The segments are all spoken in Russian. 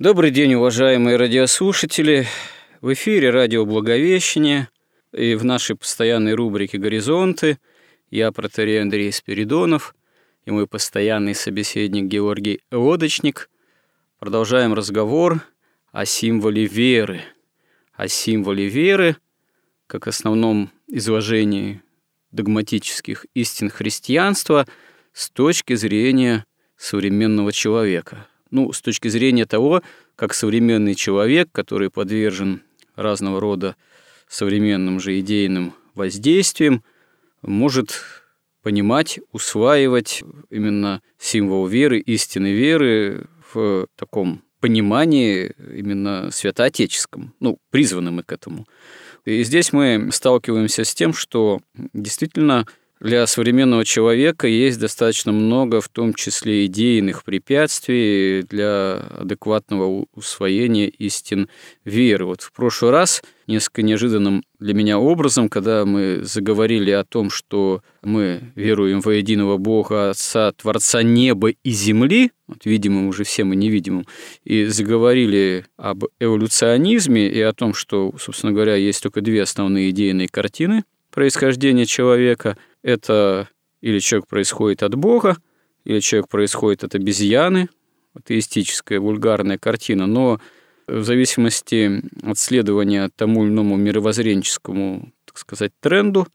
Добрый день, уважаемые радиослушатели. В эфире радио «Благовещение» и в нашей постоянной рубрике «Горизонты» я, протерей Андрей Спиридонов, и мой постоянный собеседник Георгий Лодочник продолжаем разговор о символе веры. О символе веры, как основном изложении догматических истин христианства с точки зрения современного человека – ну, с точки зрения того, как современный человек, который подвержен разного рода современным же идейным воздействиям, может понимать, усваивать именно символ веры, истины веры в таком понимании именно святоотеческом, ну, призваны мы к этому. И здесь мы сталкиваемся с тем, что действительно для современного человека есть достаточно много, в том числе идейных препятствий для адекватного усвоения истин веры. Вот в прошлый раз, несколько неожиданным для меня образом, когда мы заговорили о том, что мы веруем во единого Бога, Отца, Творца неба и земли, вот видимым уже всем и невидимым, и заговорили об эволюционизме и о том, что, собственно говоря, есть только две основные идейные картины происхождения человека – это или человек происходит от Бога, или человек происходит от обезьяны, атеистическая вульгарная картина, но в зависимости от следования тому или иному мировоззренческому, так сказать, тренду,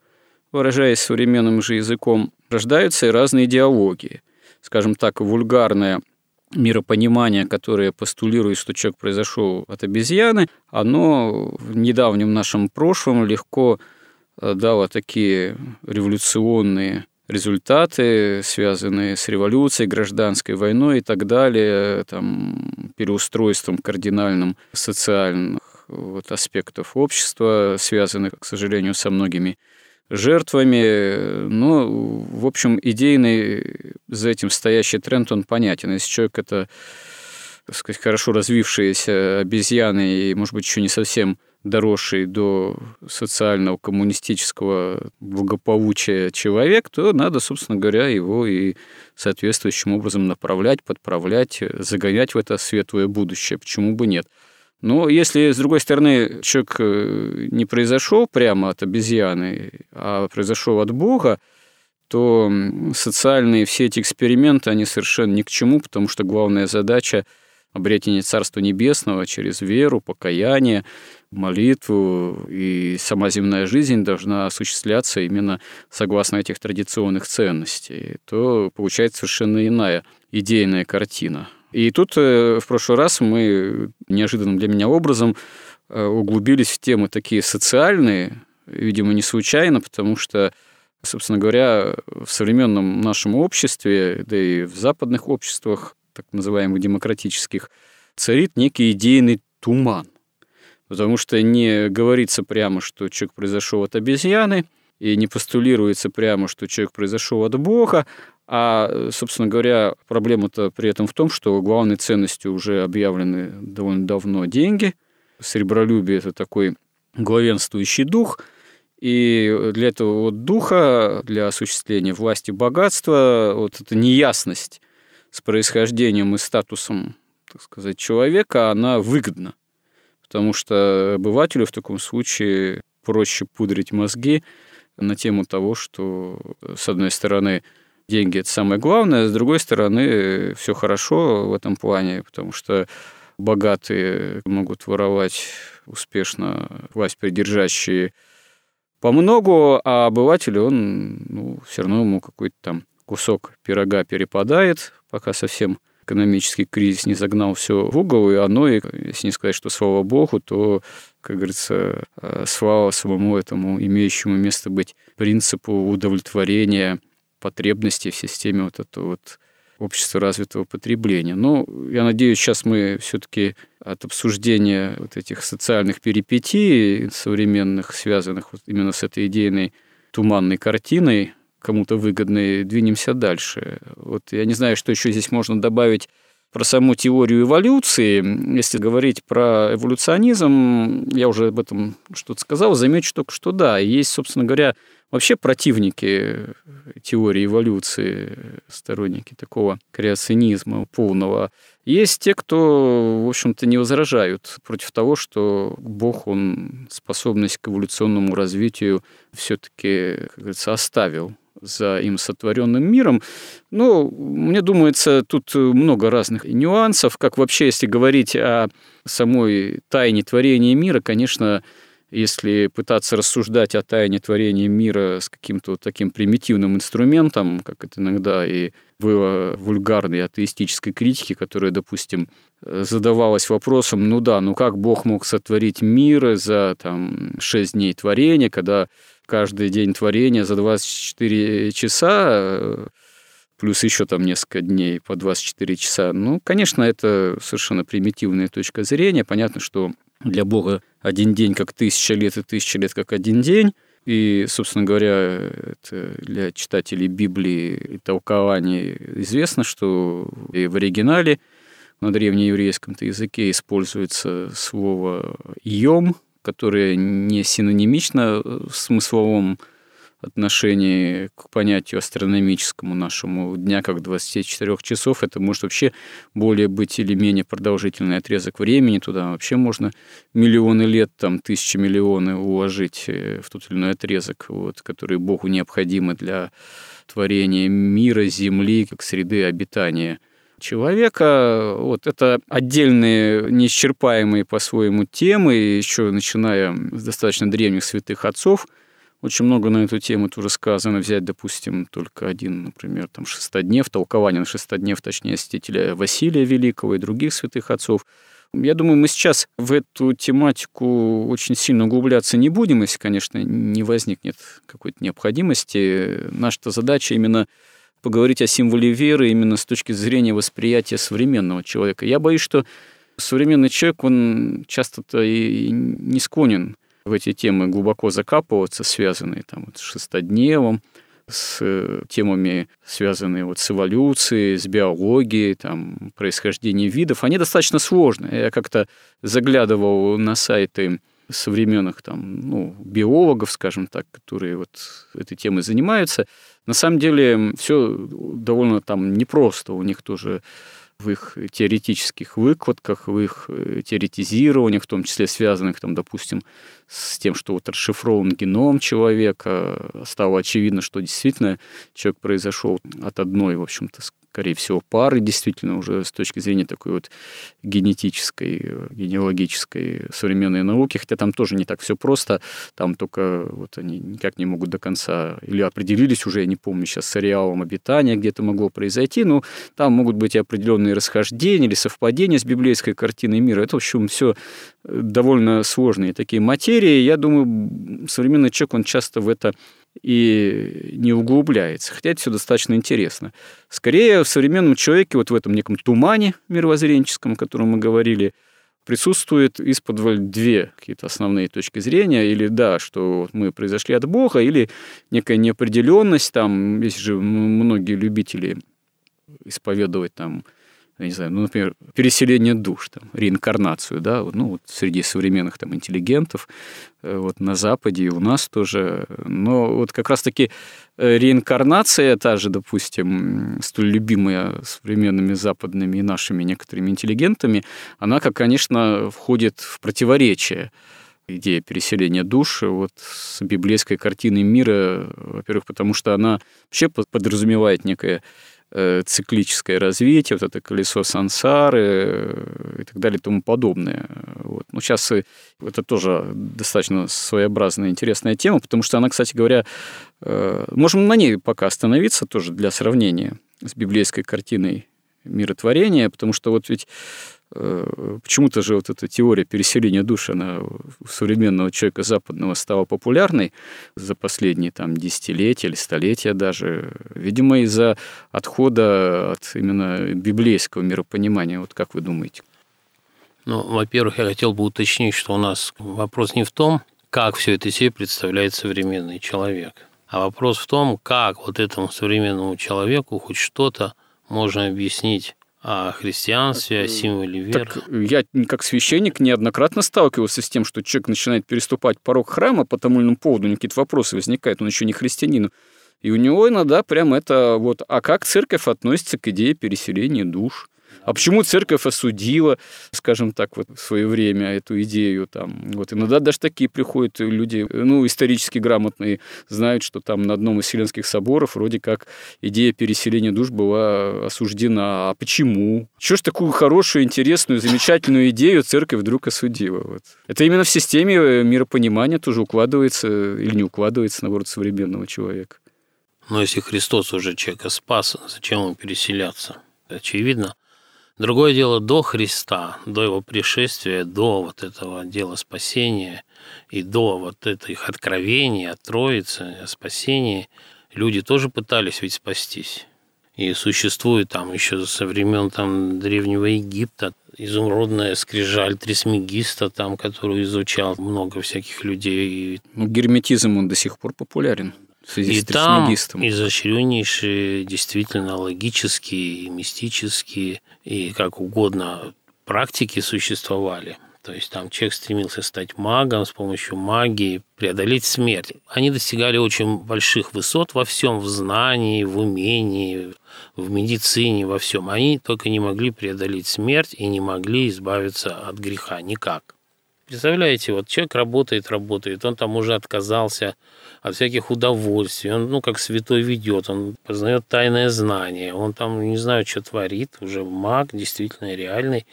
выражаясь современным же языком, рождаются и разные идеологии. Скажем так, вульгарное миропонимание, которое постулирует, что человек произошел от обезьяны, оно в недавнем нашем прошлом легко Э, дала такие революционные результаты, связанные с революцией, гражданской войной и так далее, там, переустройством кардинальным социальных вот, аспектов общества, связанных, к сожалению, со многими жертвами. Но, в общем, идейный за этим стоящий тренд, он понятен. Если человек это так сказать, хорошо развившиеся обезьяны и, может быть, еще не совсем доросший до социального коммунистического благополучия человек, то надо, собственно говоря, его и соответствующим образом направлять, подправлять, загонять в это светлое будущее. Почему бы нет? Но если, с другой стороны, человек э, не произошел прямо от обезьяны, а произошел от Бога, то социальные все эти эксперименты, они совершенно ни к чему, потому что главная задача обретение Царства Небесного через веру, покаяние, молитву и сама земная жизнь должна осуществляться именно согласно этих традиционных ценностей, то получается совершенно иная идейная картина. И тут э, в прошлый раз мы неожиданным для меня образом э, углубились в темы такие социальные, видимо, не случайно, потому что собственно говоря, в современном нашем обществе, да и в западных обществах, так называемых демократических, царит некий идейный туман. Потому что не говорится прямо, что человек произошел от обезьяны, и не постулируется прямо, что человек произошел от Бога, а, собственно говоря, проблема-то при этом в том, что главной ценностью уже объявлены довольно давно деньги. Сребролюбие – это такой главенствующий дух, и для этого вот духа, для осуществления власти богатства, вот эта неясность с происхождением и статусом, так сказать, человека, она выгодна. Потому что обывателю в таком случае проще пудрить мозги на тему того, что, с одной стороны, деньги – это самое главное, с другой стороны, все хорошо в этом плане, потому что богатые могут воровать успешно власть придержащие по многу, а обыватель, он ну, все равно ему какой-то там кусок пирога перепадает, пока совсем экономический кризис не загнал все в угол, и оно, если не сказать, что слава богу, то, как говорится, э, слава самому этому имеющему место быть принципу удовлетворения потребностей в системе вот этого вот общества развитого потребления. Но я надеюсь, сейчас мы все-таки от обсуждения вот этих социальных перипетий современных, связанных вот именно с этой идейной туманной картиной, кому-то выгодной, двинемся дальше. Вот я не знаю, что еще здесь можно добавить про саму теорию эволюции. Если говорить про эволюционизм, я уже об этом что-то сказал, замечу только, что да, есть, собственно говоря, вообще противники теории эволюции, сторонники такого креационизма полного. Есть те, кто, в общем-то, не возражают против того, что Бог, он способность к эволюционному развитию все-таки, как говорится, оставил за им сотворенным миром. Ну, мне думается, тут много разных нюансов. Как вообще, если говорить о самой тайне творения мира, конечно, если пытаться рассуждать о тайне творения мира с каким-то вот таким примитивным инструментом, как это иногда и было вульгарной атеистической критике, которая, допустим, задавалась вопросом, ну да, ну как Бог мог сотворить мир за там, 6 дней творения, когда каждый день творения за 24 часа плюс еще там несколько дней по 24 часа. Ну, конечно, это совершенно примитивная точка зрения. Понятно, что для Бога один день как тысяча лет, и тысяча лет как один день. И, собственно говоря, это для читателей Библии и толкования известно, что и в оригинале на древнееврейском языке используется слово «йом», которое не синонимично в смысловом отношении к понятию астрономическому нашему дня как 24 часов, это может вообще более быть или менее продолжительный отрезок времени, туда вообще можно миллионы лет, там тысячи миллионы уложить э, в тот или иной отрезок, вот, который Богу необходимы для творения мира, Земли, как среды обитания человека. Вот это отдельные, неисчерпаемые по-своему темы, еще начиная с достаточно древних святых отцов – очень много на эту тему тоже сказано. Взять, допустим, только один, например, там шестоднев, толкование на шестоднев, точнее, святителя Василия Великого и других святых отцов. Я думаю, мы сейчас в эту тематику очень сильно углубляться не будем, если, конечно, не возникнет какой-то необходимости. Наша задача именно поговорить о символе веры именно с точки зрения восприятия современного человека. Я боюсь, что современный человек, он часто-то и не склонен в эти темы глубоко закапываться, связанные там, вот, с шестодневом, с э, темами, связанные вот с эволюцией, с биологией, там, происхождением видов, они достаточно сложные. Я как-то заглядывал на сайты современных там, ну, биологов, скажем так, которые вот этой темой занимаются. На самом деле все довольно там непросто. У них тоже в их теоретических выкладках, в их э, теоретизированиях, в том числе связанных, там, допустим, с тем, что вот расшифрован геном человека, стало очевидно, что действительно человек произошел от одной, в общем-то, скорее всего, пары, действительно, уже с точки зрения такой вот генетической, генеалогической современной науки, хотя там тоже не так все просто, там только вот они никак не могут до конца, или определились уже, я не помню сейчас, с ареалом обитания где-то могло произойти, но там могут быть и определенные расхождения или совпадения с библейской картиной мира. Это, в общем, все довольно сложные такие материи. Я думаю, современный человек, он часто в это и не углубляется. Хотя это все достаточно интересно. Скорее, в современном человеке, вот в этом неком тумане мировоззренческом, о котором мы говорили, присутствует из-под две какие-то основные точки зрения. Или да, что мы произошли от Бога, или некая неопределенность. Там есть же многие любители исповедовать там я не знаю, ну, например, переселение душ, там, реинкарнацию, да, ну, вот среди современных там интеллигентов, э, вот на Западе и у нас тоже. Но вот как раз-таки э, реинкарнация та же, допустим, столь любимая современными западными и нашими некоторыми интеллигентами, она, как, конечно, входит в противоречие идея переселения душ вот с библейской картиной мира, во-первых, потому что она вообще подразумевает некое циклическое развитие, вот это колесо сансары э, и так далее и тому подобное. Вот. Ну, сейчас это тоже достаточно своеобразная интересная тема, потому что она, кстати говоря, э, можем на ней пока остановиться тоже для сравнения с библейской картиной миротворения, потому что вот ведь Э, почему-то же вот эта теория переселения души, она у современного человека западного стала популярной за последние там десятилетия или столетия даже, видимо, из-за отхода от именно библейского миропонимания. Вот как вы думаете? Ну, во-первых, я хотел бы уточнить, что у нас вопрос не в том, как все это себе представляет современный человек, а вопрос в том, как вот этому современному человеку хоть что-то можно объяснить о христианстве, о символе веры. Так я как священник неоднократно сталкивался с тем, что человек начинает переступать порог храма по тому или иному поводу, у него какие-то вопросы возникают, он еще не христианин. И у него иногда прям это вот, а как церковь относится к идее переселения душ? А почему церковь осудила, скажем так, вот в свое время эту идею там? Вот иногда даже такие приходят люди, ну, исторически грамотные, знают, что там на одном из Вселенских соборов вроде как идея переселения душ была осуждена. А почему? Чего ж такую хорошую, интересную, замечательную идею церковь вдруг осудила? Вот. Это именно в системе миропонимания тоже укладывается или не укладывается, наоборот, современного человека. Но если Христос уже человека спас, зачем ему переселяться? Очевидно, Другое дело до Христа, до его пришествия, до вот этого дела спасения и до вот этих откровений от Троицы, о спасении, люди тоже пытались ведь спастись. И существует там еще со времен там древнего Египта изумрудная скрижаль Трисмегиста, там, которую изучал много всяких людей. Ну, герметизм он до сих пор популярен в связи и с там изощреннейшие, действительно логические, мистические и как угодно практики существовали. То есть там человек стремился стать магом с помощью магии, преодолеть смерть. Они достигали очень больших высот во всем, в знании, в умении, в медицине, во всем. Они только не могли преодолеть смерть и не могли избавиться от греха никак. Представляете, вот человек работает, работает, он там уже отказался от всяких удовольствий, он, ну, как святой ведет, он познает тайное знание, он там, не знаю, что творит, уже маг, действительно реальный,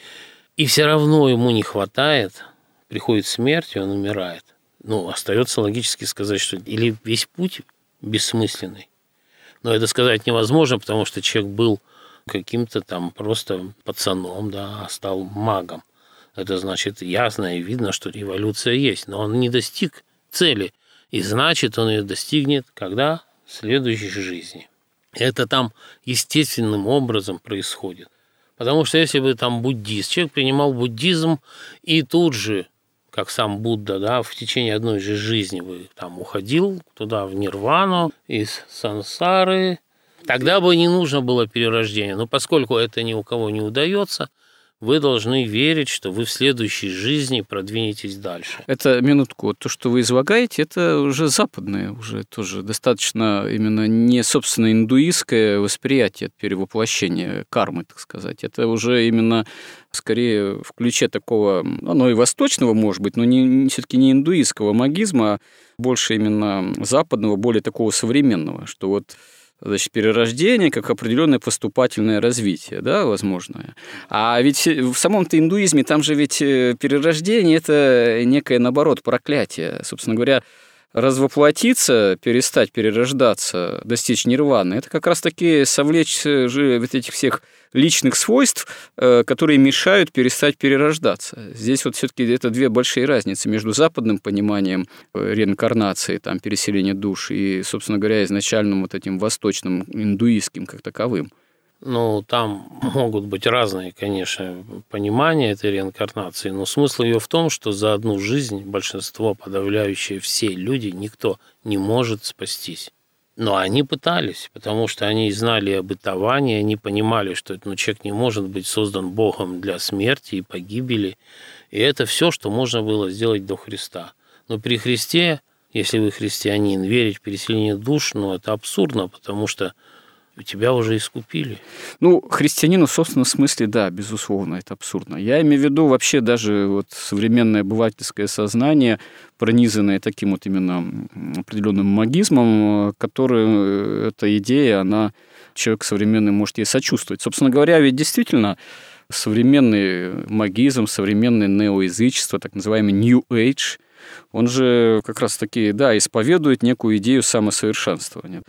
и все равно ему не хватает, приходит смерть, и он умирает. Ну, остается логически сказать, что или весь путь бессмысленный, но это сказать невозможно, потому что человек был каким-то там просто пацаном, да, стал магом. Это значит ясно и видно, что революция есть, но он не достиг цели, и значит он ее достигнет, когда в следующей жизни. Это там естественным образом происходит. Потому что если бы там буддист, человек принимал буддизм и тут же, как сам Будда, да, в течение одной же жизни бы там уходил туда в нирвану из сансары, тогда бы не нужно было перерождение. Но поскольку это ни у кого не удается – вы должны верить, что вы в следующей жизни продвинетесь дальше. Это минутку. То, что вы излагаете, это уже западное, уже тоже достаточно именно не собственно индуистское восприятие перевоплощения кармы, так сказать. Это уже именно скорее в ключе такого, оно и восточного, может быть, но не, все-таки не индуистского магизма, а больше именно западного, более такого современного, что вот значит, перерождение как определенное поступательное развитие, да, возможное. А ведь в самом-то индуизме там же ведь э, перерождение – это некое, наоборот, проклятие. Собственно говоря, развоплотиться, перестать перерождаться, достичь нирваны, это как раз-таки совлечь же вот этих всех личных свойств, э, которые мешают перестать перерождаться. Здесь вот все-таки это две большие разницы между западным пониманием э, реинкарнации, там, переселения душ и, собственно говоря, изначальным вот этим восточным индуистским как таковым. Ну, там могут быть разные, конечно, понимания этой реинкарнации, но смысл ее в том, что за одну жизнь большинство, подавляющее все люди, никто не может спастись. Но они пытались, потому что они знали обетование, они понимали, что ну, человек не может быть создан Богом для смерти и погибели. И это все, что можно было сделать до Христа. Но при Христе, если вы христианин, верить в переселение душ, ну, это абсурдно, потому что тебя уже искупили. Ну, христианину, в собственном смысле, да, безусловно, это абсурдно. Я имею в виду вообще даже вот современное обывательское сознание, пронизанное таким вот именно определенным магизмом, который э, эта идея, она человек современный может ей сочувствовать. Собственно говоря, ведь действительно современный магизм, современное неоязычество, так называемый New Age, он же как раз-таки, да, исповедует некую идею самосовершенствования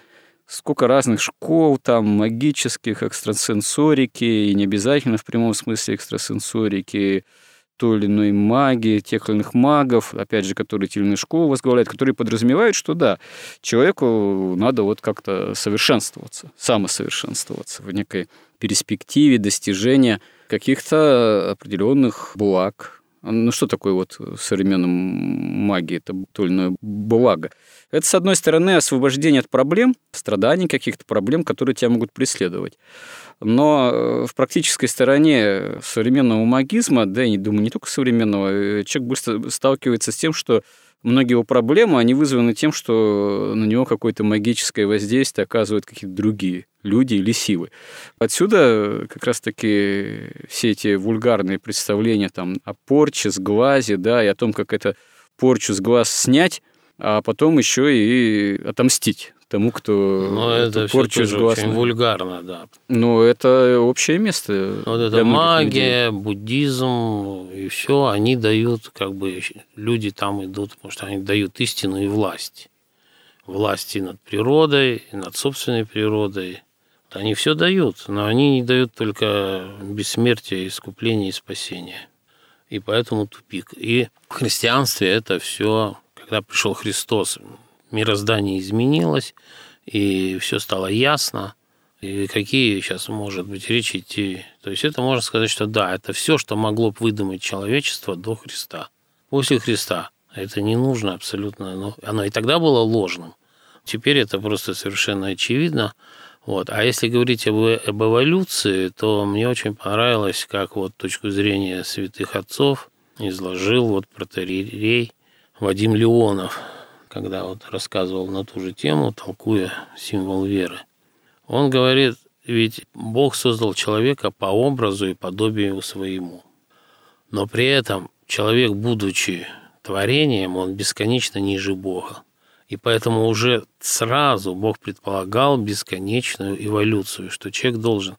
сколько разных школ там, магических, экстрасенсорики, и не обязательно в прямом смысле экстрасенсорики, той или иной магии, тех или иных магов, опять же, которые те или иные школы возглавляют, которые подразумевают, что да, человеку надо вот как-то совершенствоваться, самосовершенствоваться в некой перспективе достижения каких-то определенных благ, ну, что такое вот в современном магии? Это то или иное благо. Это, с одной стороны, освобождение от проблем, страданий каких-то проблем, которые тебя могут преследовать. Но э, в практической стороне современного магизма, да, я думаю, не только современного, э, человек быстро сталкивается с тем, что многие его проблемы, они вызваны тем, что на него какое-то магическое воздействие оказывают какие-то другие люди или силы. Отсюда как раз-таки все эти вульгарные представления там, о порче, сглазе, да, и о том, как это порчу с глаз снять, а потом еще и отомстить тому, кто Но это порчу с глаз... очень вульгарно, да. Ну, это общее место. Вот это магия, людей. буддизм и все, они дают, как бы, люди там идут, потому что они дают истину и власть. Власти над природой, над собственной природой. Они все дают, но они не дают только бессмертие, искупление и спасение. И поэтому тупик. И в христианстве это все, когда пришел Христос, мироздание изменилось, и все стало ясно. И какие сейчас может быть речь идти? То есть это можно сказать, что да, это все, что могло бы выдумать человечество до Христа. После Христа это не нужно абсолютно. Но оно и тогда было ложным. Теперь это просто совершенно очевидно. Вот. А если говорить об, об эволюции, то мне очень понравилось, как вот точку зрения святых отцов изложил вот протеерей Вадим Леонов, когда вот рассказывал на ту же тему, толкуя символ веры. Он говорит, ведь Бог создал человека по образу и подобию своему. Но при этом человек, будучи творением, он бесконечно ниже Бога. И поэтому уже сразу Бог предполагал бесконечную эволюцию, что человек должен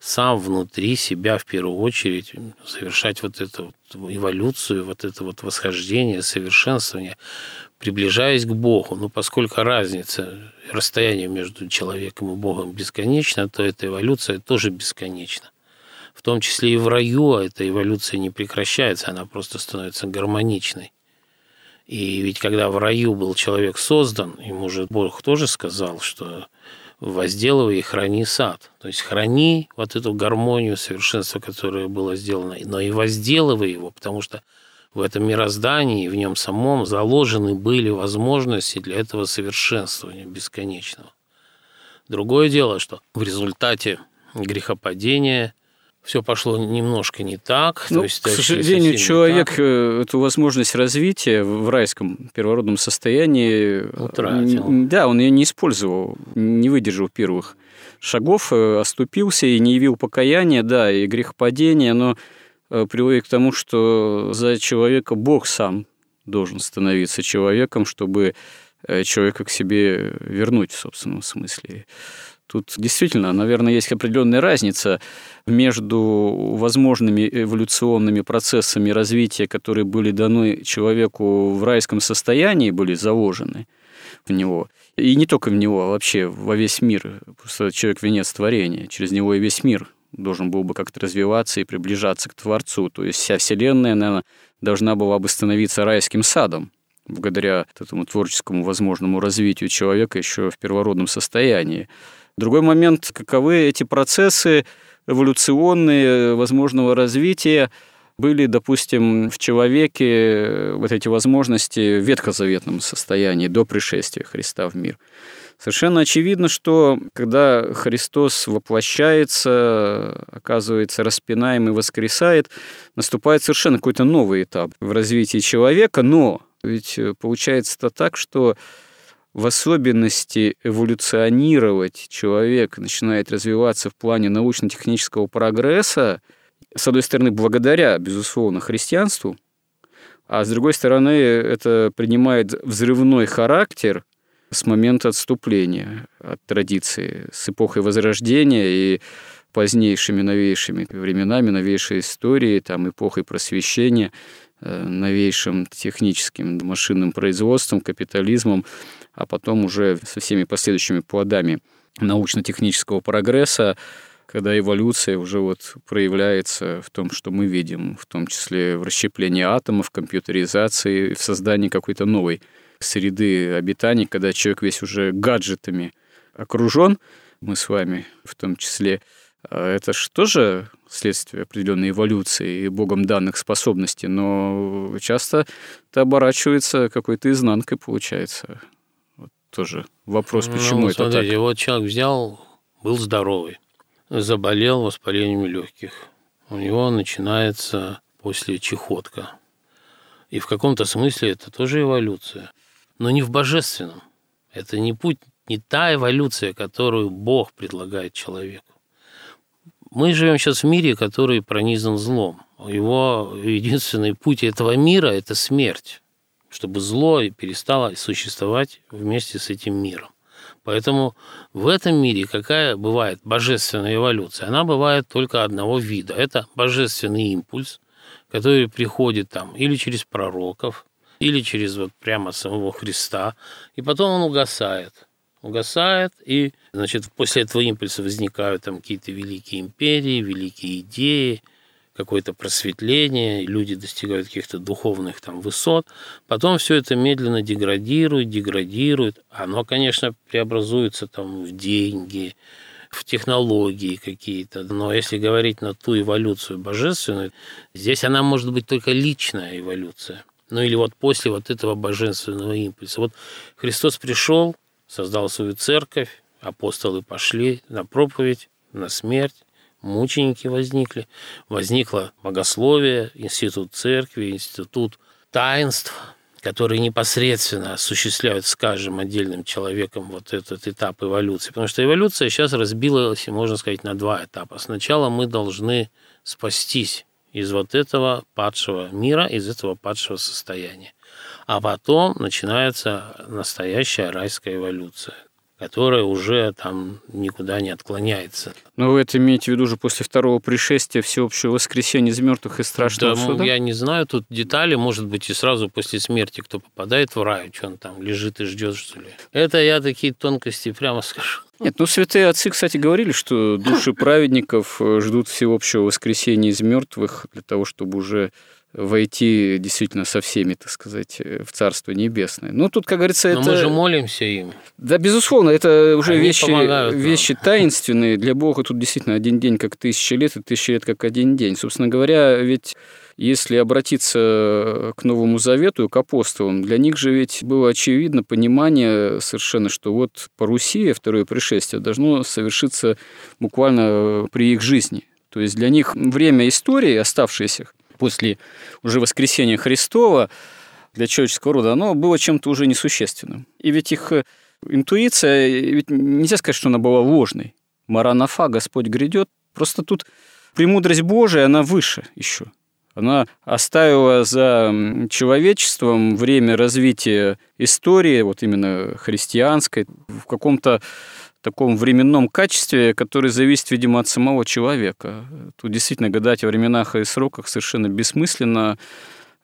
сам внутри себя в первую очередь совершать вот эту вот эволюцию, вот это вот восхождение, совершенствование, приближаясь к Богу. Но поскольку разница, расстояние между человеком и Богом бесконечно, то эта эволюция тоже бесконечна. В том числе и в раю эта эволюция не прекращается, она просто становится гармоничной. И ведь когда в раю был человек создан, ему же Бог тоже сказал, что возделывай и храни сад. То есть храни вот эту гармонию, совершенство, которое было сделано, но и возделывай его, потому что в этом мироздании, в нем самом заложены были возможности для этого совершенствования бесконечного. Другое дело, что в результате грехопадения – все пошло немножко не так. Ну, то есть, к сожалению, человек э, эту возможность развития в райском первородном состоянии утратил. Да, он ее не использовал, не выдержал первых шагов, э, оступился и не явил покаяния, да, и грехопадение, оно э, приводит к тому, что за человека Бог сам должен становиться человеком, чтобы человека к себе вернуть в собственном смысле. Тут действительно, наверное, есть определенная разница между возможными эволюционными процессами развития, которые были даны человеку в райском состоянии, были заложены в него. И не только в него, а вообще во весь мир. Просто человек – венец творения. Через него и весь мир должен был бы как-то развиваться и приближаться к Творцу. То есть вся Вселенная, наверное, должна была бы становиться райским садом благодаря этому творческому возможному развитию человека еще в первородном состоянии. Другой момент, каковы эти процессы эволюционные возможного развития были, допустим, в человеке вот эти возможности в ветхозаветном состоянии до пришествия Христа в мир. Совершенно очевидно, что когда Христос воплощается, оказывается распинаем и воскресает, наступает совершенно какой-то новый этап в развитии человека, но ведь получается-то так, что в особенности эволюционировать человек начинает развиваться в плане научно-технического прогресса, с одной стороны, благодаря, безусловно, христианству, а с другой стороны, это принимает взрывной характер с момента отступления от традиции, с эпохой Возрождения и позднейшими новейшими временами, новейшей истории, там, эпохой просвещения, э, новейшим техническим машинным производством, капитализмом, а потом уже со всеми последующими плодами научно-технического прогресса, когда эволюция уже вот проявляется в том, что мы видим, в том числе в расщеплении атомов, компьютеризации, в создании какой-то новой среды обитания, когда человек весь уже гаджетами окружен, мы с вами в том числе, а это же тоже следствие определенной эволюции и богом данных способностей, но часто это оборачивается какой-то изнанкой, получается тоже вопрос, почему ну, это смотрите, так. Вот человек взял, был здоровый, заболел воспалением легких. У него начинается после чехотка. И в каком-то смысле это тоже эволюция. Но не в божественном. Это не путь, не та эволюция, которую Бог предлагает человеку. Мы живем сейчас в мире, который пронизан злом. Его единственный путь этого мира – это смерть чтобы зло перестало существовать вместе с этим миром. Поэтому в этом мире какая бывает божественная эволюция? Она бывает только одного вида. Это божественный импульс, который приходит там или через пророков, или через вот прямо самого Христа, и потом он угасает. Угасает, и, значит, после этого импульса возникают там какие-то великие империи, великие идеи – какое-то просветление, люди достигают каких-то духовных там высот, потом все это медленно деградирует, деградирует, оно, конечно, преобразуется там в деньги, в технологии какие-то. Но если говорить на ту эволюцию божественную, здесь она может быть только личная эволюция. Ну или вот после вот этого божественного импульса. Вот Христос пришел, создал свою церковь, апостолы пошли на проповедь, на смерть, мученики возникли, возникло богословие, институт церкви, институт таинств, которые непосредственно осуществляют с каждым отдельным человеком вот этот этап эволюции. Потому что эволюция сейчас разбилась, можно сказать, на два этапа. Сначала мы должны спастись из вот этого падшего мира, из этого падшего состояния. А потом начинается настоящая райская эволюция которая уже там никуда не отклоняется. Но вы это имеете в виду уже после второго пришествия, всеобщего воскресения из мертвых и страшного да, суда? Я не знаю тут детали, может быть, и сразу после смерти кто попадает в рай, что он там лежит и ждет, что ли. Это я такие тонкости прямо скажу. Нет, ну святые отцы, кстати, говорили, что души праведников ждут всеобщего воскресения из мертвых для того, чтобы уже войти действительно со всеми, так сказать, в Царство Небесное. Ну, тут, как говорится, Но это... мы же молимся им. Да, безусловно, это уже Они вещи, вещи таинственные. Для Бога тут действительно один день как тысяча лет, и тысяча лет как один день. Собственно говоря, ведь если обратиться к Новому Завету, к апостолам, для них же ведь было очевидно понимание совершенно, что вот по Руси второе пришествие должно совершиться буквально при их жизни. То есть для них время истории, оставшееся после уже воскресения Христова для человеческого рода, оно было чем-то уже несущественным. И ведь их э, интуиция, ведь нельзя сказать, что она была ложной. Маранафа, Господь грядет. Просто тут премудрость Божия, она выше еще. Она оставила за человечеством время развития истории, вот именно христианской, в каком-то таком временном качестве, который зависит, видимо, от самого человека. Тут действительно гадать о временах и сроках совершенно бессмысленно,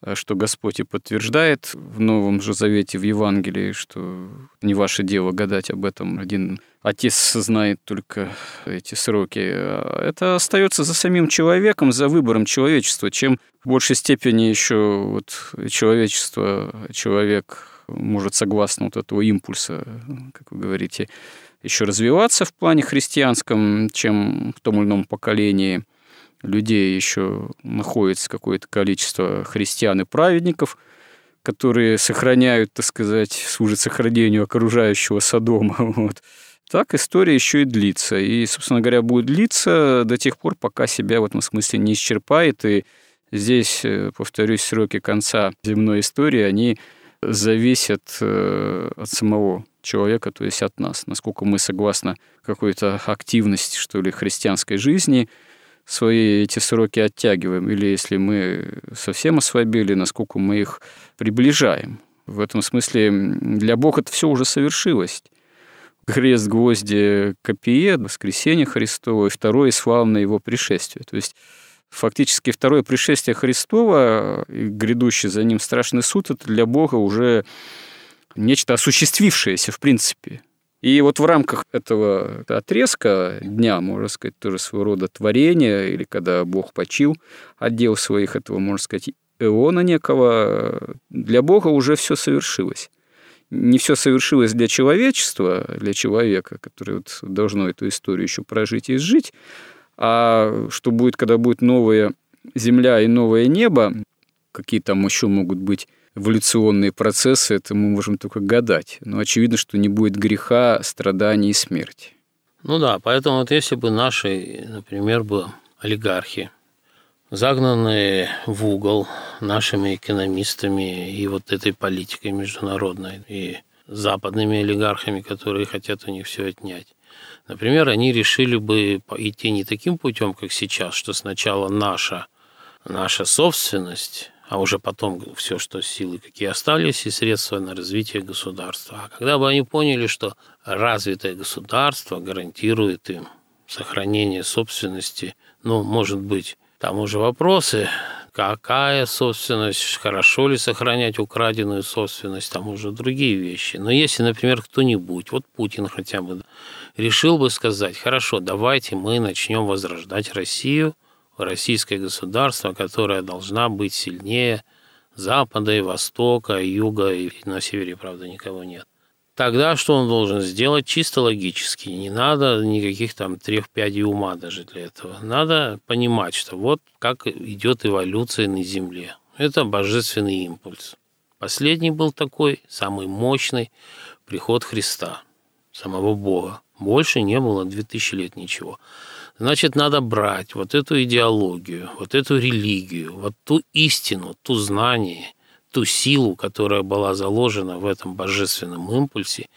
э, что Господь и подтверждает в Новом же Завете, в Евангелии, что не ваше дело гадать об этом. Один Отец знает только эти сроки. Это остается за самим человеком, за выбором человечества. Чем в большей степени еще вот человечество, человек может согласно вот этого импульса, как вы говорите, еще развиваться в плане христианском, чем в том или ином поколении людей еще находится какое-то количество христиан и праведников, которые сохраняют, так сказать, служат сохранению окружающего Содома. Вот. Так история еще и длится. И, собственно говоря, будет длиться до тех пор, пока себя в этом смысле не исчерпает. И здесь, э, повторюсь, сроки конца земной истории, они зависят э, от самого человека, то есть от нас, насколько мы согласны какой-то активности, что ли, христианской жизни, свои эти сроки оттягиваем, или если мы совсем ослабели, насколько мы их приближаем. В этом смысле для Бога это все уже совершилось. Крест, гвозди, копие, воскресение Христово и второе славное его пришествие. То есть фактически второе пришествие Христова и грядущий за ним страшный суд – это для Бога уже нечто осуществившееся в принципе. И вот в рамках этого отрезка дня, можно сказать, тоже своего рода творения, или когда Бог почил отдел своих этого, можно сказать, эона некого, для Бога уже все совершилось. Не все совершилось для человечества, для человека, который вот должно эту историю еще прожить и изжить, а что будет, когда будет новая земля и новое небо, какие там еще могут быть эволюционные процессы, это мы можем только гадать. Но очевидно, что не будет греха, страданий и смерти. Ну да, поэтому вот если бы наши, например, бы олигархи, загнанные в угол нашими экономистами и вот этой политикой международной, и западными олигархами, которые хотят у них все отнять. Например, они решили бы идти не таким путем, как сейчас, что сначала наша, наша собственность, а уже потом все, что силы какие остались, и средства на развитие государства. А когда бы они поняли, что развитое государство гарантирует им сохранение собственности, ну, может быть, там уже вопросы, какая собственность, хорошо ли сохранять украденную собственность, там уже другие вещи. Но если, например, кто-нибудь, вот Путин хотя бы, решил бы сказать, хорошо, давайте мы начнем возрождать Россию, российское государство, которое должна быть сильнее Запада и Востока, и Юга, и на севере, правда, никого нет. Тогда что он должен сделать? Чисто логически. Не надо никаких там трех пядей ума даже для этого. Надо понимать, что вот как идет эволюция на Земле. Это божественный импульс. Последний был такой, самый мощный, приход Христа, самого Бога. Больше не было 2000 лет ничего. Значит, надо брать вот эту идеологию, вот эту религию, вот ту истину, ту знание, ту силу, которая была заложена в этом божественном импульсе,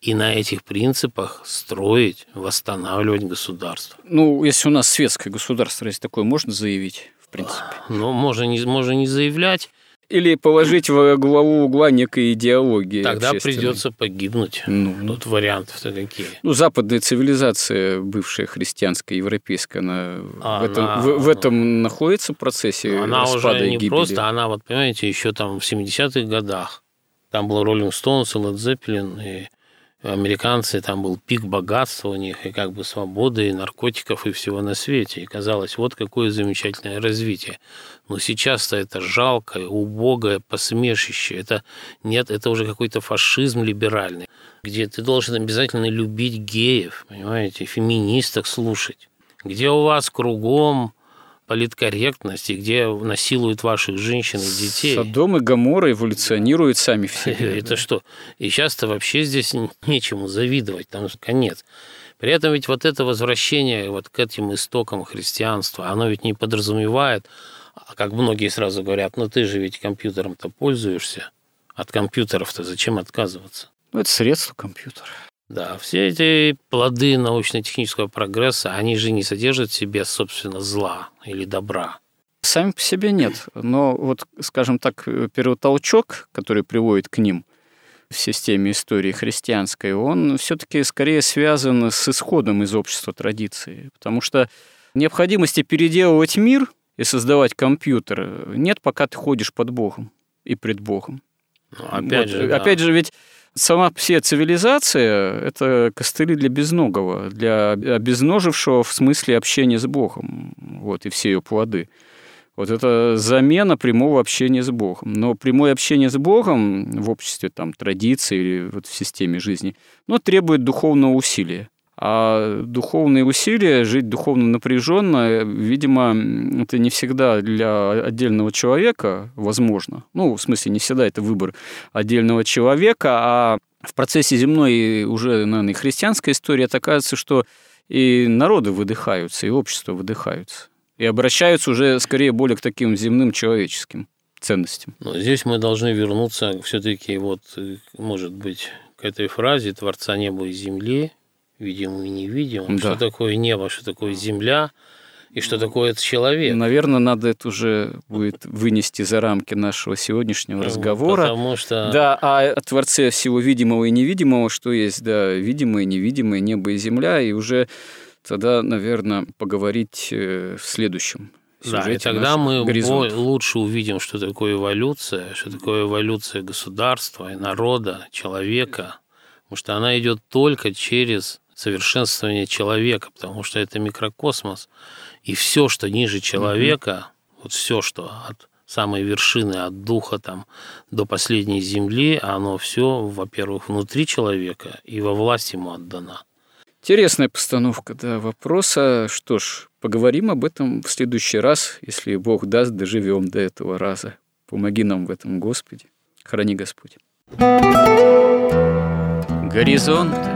и на этих принципах строить, восстанавливать государство. Ну, если у нас светское государство, если такое можно заявить, в принципе. Ну, можно не, можно не заявлять, или положить в главу угла некой идеологии. Тогда придется погибнуть. Ну, Тут вариантов-то какие. Ну, западная цивилизация, бывшая христианская, европейская, она, она в этом, в, в этом находится в процессе Она распада уже не гибели. просто, она, вот понимаете, еще там в 70-х годах. Там был Роллинг Стоунс и Лед Зеппелин, и американцы, там был пик богатства у них, и как бы свободы, и наркотиков, и всего на свете. И казалось, вот какое замечательное развитие. Но сейчас-то это жалкое, убогое посмешище. Это нет, это уже какой-то фашизм либеральный, где ты должен обязательно любить геев, понимаете, феминисток слушать. Где у вас кругом политкорректности, где насилуют ваших женщин и детей. Содом и Гамора эволюционируют сами все. Это что? И сейчас-то вообще здесь нечему завидовать, там конец. При этом ведь вот это возвращение вот к этим истокам христианства, оно ведь не подразумевает, а как многие сразу говорят, ну ты же ведь компьютером-то пользуешься, от компьютеров-то зачем отказываться? Ну, это средство компьютера. Да, все эти плоды научно-технического прогресса, они же не содержат в себе, собственно, зла или добра. Сами по себе нет. Но вот, скажем так, первотолчок, который приводит к ним в системе истории христианской, он все-таки скорее связан с исходом из общества традиции. Потому что необходимости переделывать мир и создавать компьютер нет, пока ты ходишь под Богом и пред Богом. Ну, опять вот, же, да. опять же, ведь сама вся цивилизация – это костыли для безногого, для обезножившего в смысле общения с Богом, вот, и все ее плоды. Вот это замена прямого общения с Богом. Но прямое общение с Богом в обществе там, традиции или вот в системе жизни, но требует духовного усилия. А духовные усилия, жить духовно напряженно, видимо, это не всегда для отдельного человека возможно. Ну, в смысле, не всегда это выбор отдельного человека, а в процессе земной уже, наверное, христианской истории это оказывается, что и народы выдыхаются, и общества выдыхаются. И обращаются уже скорее более к таким земным человеческим ценностям. Но здесь мы должны вернуться все-таки вот, может быть, к этой фразе «Творца неба и земли», видимым и невидимым. Да. Что такое небо, что такое земля, и что такое человек. Наверное, надо это уже будет вынести за рамки нашего сегодняшнего разговора. Потому что... Да, а о Творце всего видимого и невидимого, что есть, да, видимое, невидимое, небо и земля, и уже тогда, наверное, поговорить э, в следующем да, и тогда мы горизонтов. лучше увидим, что такое эволюция, что такое эволюция государства и народа, человека, потому что она идет только через совершенствование человека, потому что это микрокосмос, и все, что ниже человека, mm-hmm. вот все, что от самой вершины, от духа там до последней земли, оно все, во-первых, внутри человека и во власть ему отдано. Интересная постановка да, вопроса. Что ж, поговорим об этом в следующий раз, если Бог даст, доживем до этого раза. Помоги нам в этом, Господи. Храни Господь. Горизонт